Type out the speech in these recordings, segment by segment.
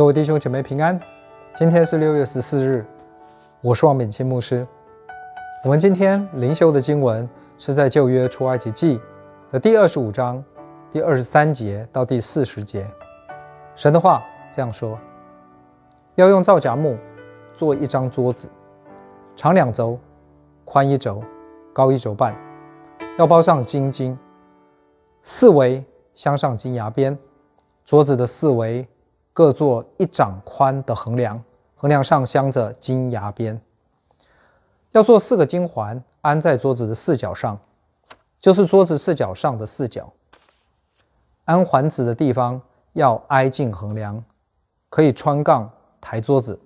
各位弟兄姐妹平安，今天是六月十四日，我是王炳清牧师。我们今天灵修的经文是在旧约出埃及记的第二十五章第二十三节到第四十节。神的话这样说：要用皂荚木做一张桌子，长两肘，宽一肘，高一肘半，要包上金金，四围镶上金牙边，桌子的四围。各做一掌宽的横梁，横梁上镶着金牙边。要做四个金环，安在桌子的四角上，就是桌子四角上的四角。安环子的地方要挨近横梁，可以穿杠抬桌子。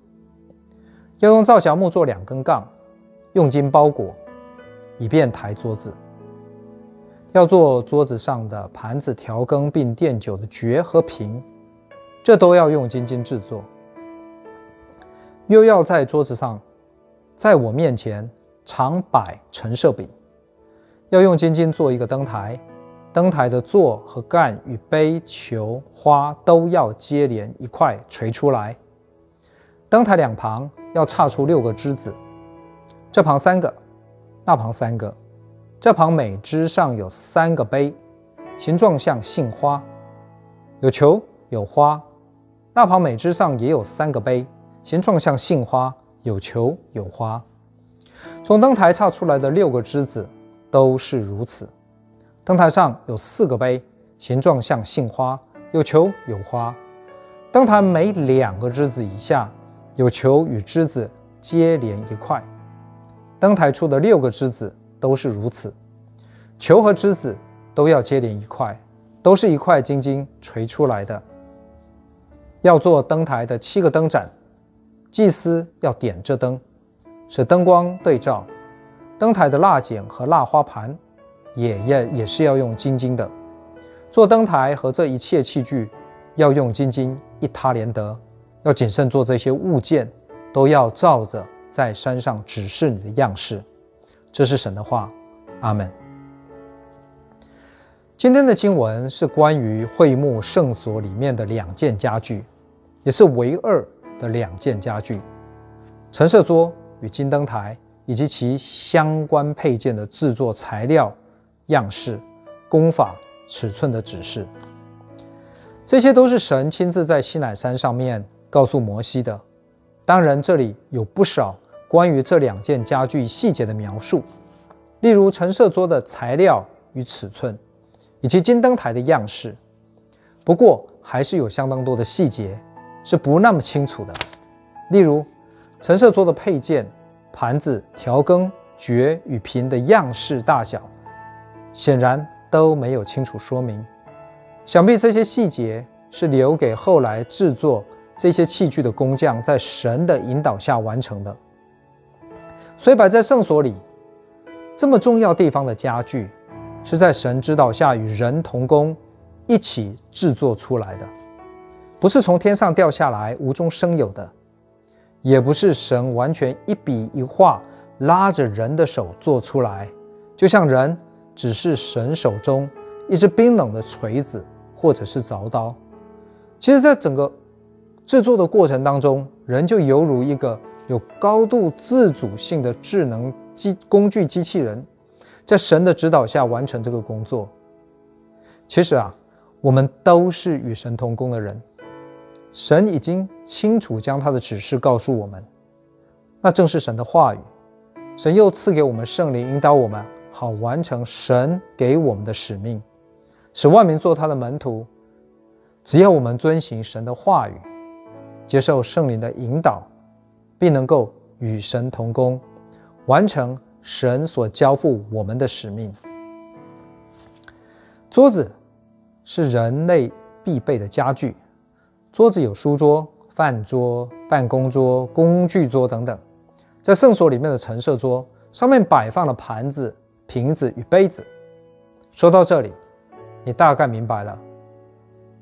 要用皂荚木做两根杠，用金包裹，以便抬桌子。要做桌子上的盘子、调羹并垫酒的爵和瓶。这都要用金金制作，又要在桌子上，在我面前常摆陈设饼，要用金金做一个灯台，灯台的座和干与杯、球、花都要接连一块垂出来。灯台两旁要插出六个枝子，这旁三个，那旁三个，这旁每枝上有三个杯，形状像杏花，有球有花。那旁每枝上也有三个杯，形状像杏花，有球有花。从灯台插出来的六个枝子都是如此。灯台上有四个杯，形状像杏花，有球有花。灯台每两个枝子以下有球与枝子接连一块。灯台出的六个枝子都是如此，球和枝子都要接连一块，都是一块金金垂出来的。要做灯台的七个灯盏，祭司要点这灯，使灯光对照。灯台的蜡剪和蜡花盘也也也是要用金金的。做灯台和这一切器具要用金金一他连得。要谨慎做这些物件，都要照着在山上指示你的样式。这是神的话，阿门。今天的经文是关于会幕圣所里面的两件家具。也是唯二的两件家具，陈设桌与金灯台，以及其相关配件的制作材料、样式、工法、尺寸的指示，这些都是神亲自在西乃山上面告诉摩西的。当然，这里有不少关于这两件家具细节的描述，例如陈设桌的材料与尺寸，以及金灯台的样式。不过，还是有相当多的细节。是不那么清楚的，例如陈设桌的配件、盘子、调羹、爵与瓶的样式大小，显然都没有清楚说明。想必这些细节是留给后来制作这些器具的工匠在神的引导下完成的。所以摆在圣所里这么重要地方的家具，是在神指导下与人同工一起制作出来的。不是从天上掉下来无中生有的，也不是神完全一笔一画拉着人的手做出来，就像人只是神手中一只冰冷的锤子或者是凿刀。其实，在整个制作的过程当中，人就犹如一个有高度自主性的智能机工具机器人，在神的指导下完成这个工作。其实啊，我们都是与神同工的人。神已经清楚将他的指示告诉我们，那正是神的话语。神又赐给我们圣灵，引导我们，好完成神给我们的使命，使万民做他的门徒。只要我们遵行神的话语，接受圣灵的引导，并能够与神同工，完成神所交付我们的使命。桌子是人类必备的家具。桌子有书桌、饭桌、办公桌、工具桌等等，在圣所里面的陈设桌上面摆放了盘子、瓶子与杯子。说到这里，你大概明白了，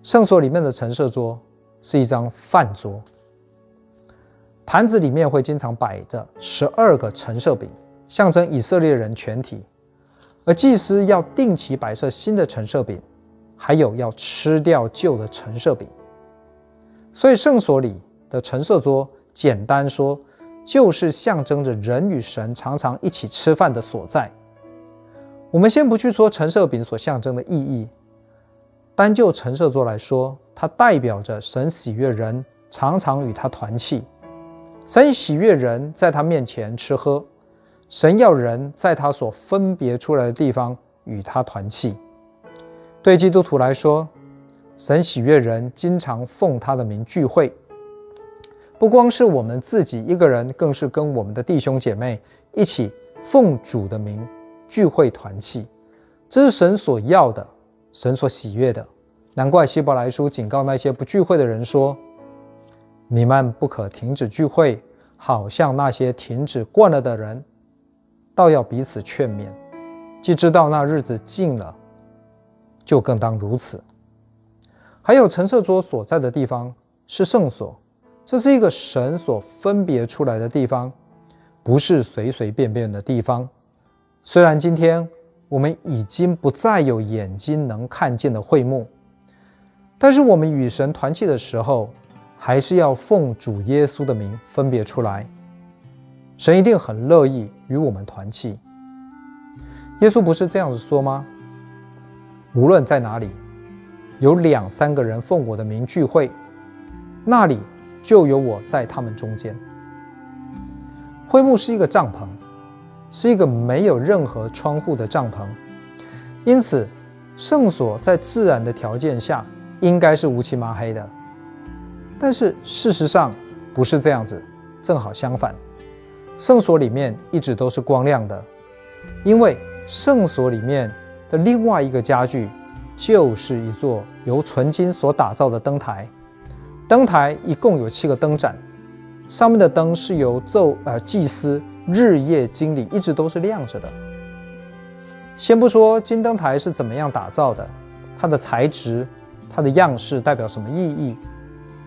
圣所里面的陈设桌是一张饭桌，盘子里面会经常摆着十二个陈设饼，象征以色列人全体，而祭司要定期摆设新的陈设饼，还有要吃掉旧的陈设饼。所以圣所里的陈设桌，简单说，就是象征着人与神常常一起吃饭的所在。我们先不去说陈设饼所象征的意义，单就陈设桌来说，它代表着神喜悦人常常与他团契，神喜悦人在他面前吃喝，神要人在他所分别出来的地方与他团契。对基督徒来说，神喜悦人经常奉他的名聚会。不光是我们自己一个人，更是跟我们的弟兄姐妹一起奉主的名聚会团契，这是神所要的，神所喜悦的。难怪希伯来书警告那些不聚会的人说：“你们不可停止聚会，好像那些停止惯了的人，倒要彼此劝勉。既知道那日子近了，就更当如此。”还有陈设桌所在的地方是圣所。这是一个神所分别出来的地方，不是随随便便的地方。虽然今天我们已经不再有眼睛能看见的会幕，但是我们与神团契的时候，还是要奉主耶稣的名分别出来。神一定很乐意与我们团契。耶稣不是这样子说吗？无论在哪里，有两三个人奉我的名聚会，那里。就有我在他们中间。会幕是一个帐篷，是一个没有任何窗户的帐篷，因此圣所在自然的条件下应该是乌漆麻黑的。但是事实上不是这样子，正好相反，圣所里面一直都是光亮的，因为圣所里面的另外一个家具就是一座由纯金所打造的灯台。灯台一共有七个灯盏，上面的灯是由奏呃祭司日夜经理，一直都是亮着的。先不说金灯台是怎么样打造的，它的材质、它的样式代表什么意义？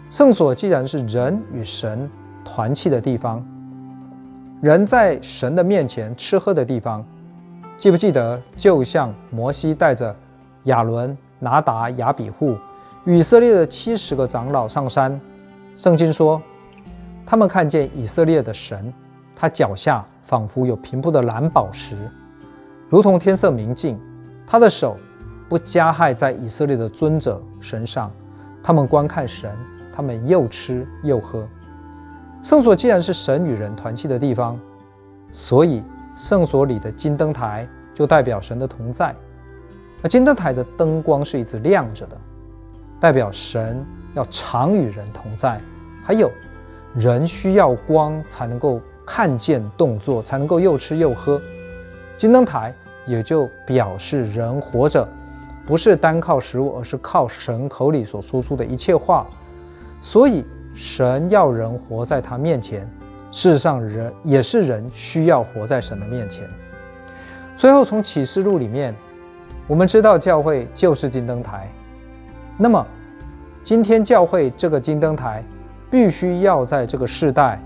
圣所既然是人与神团契的地方，人在神的面前吃喝的地方，记不记得？就像摩西带着亚伦、拿达、亚比户。以色列的七十个长老上山，圣经说，他们看见以色列的神，他脚下仿佛有平铺的蓝宝石，如同天色明净。他的手不加害在以色列的尊者身上。他们观看神，他们又吃又喝。圣所既然是神与人团契的地方，所以圣所里的金灯台就代表神的同在。而金灯台的灯光是一直亮着的。代表神要常与人同在，还有人需要光才能够看见动作，才能够又吃又喝。金灯台也就表示人活着不是单靠食物，而是靠神口里所说出的一切话。所以神要人活在他面前，事实上人也是人需要活在神的面前。最后从启示录里面，我们知道教会就是金灯台。那么，今天教会这个金灯台，必须要在这个世代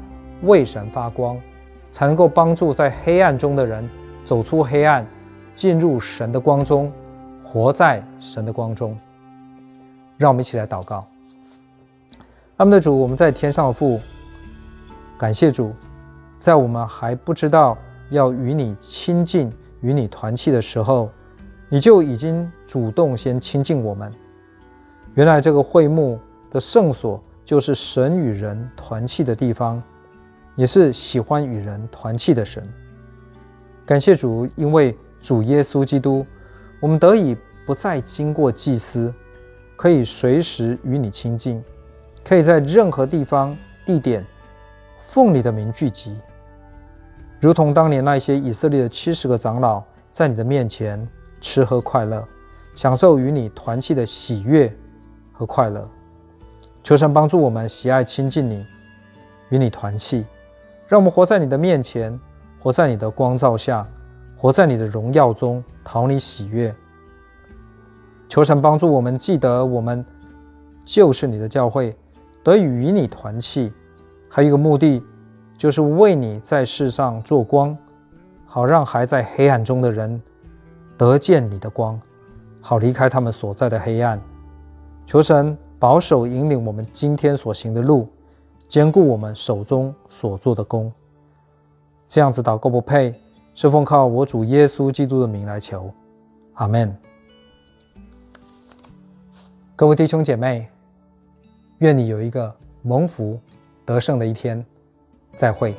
为神发光，才能够帮助在黑暗中的人走出黑暗，进入神的光中，活在神的光中。让我们一起来祷告。阿们的主，我们在天上的父，感谢主，在我们还不知道要与你亲近、与你团契的时候，你就已经主动先亲近我们。原来这个会幕的圣所就是神与人团契的地方，也是喜欢与人团契的神。感谢主，因为主耶稣基督，我们得以不再经过祭司，可以随时与你亲近，可以在任何地方地点奉你的名聚集，如同当年那些以色列的七十个长老在你的面前吃喝快乐，享受与你团契的喜悦。和快乐，求神帮助我们喜爱亲近你，与你团契，让我们活在你的面前，活在你的光照下，活在你的荣耀中，讨你喜悦。求神帮助我们记得，我们就是你的教会，得以与你团契。还有一个目的，就是为你在世上做光，好让还在黑暗中的人得见你的光，好离开他们所在的黑暗。求神保守引领我们今天所行的路，坚固我们手中所做的工。这样子祷告不配，是奉靠我主耶稣基督的名来求，阿门。各位弟兄姐妹，愿你有一个蒙福得胜的一天，再会。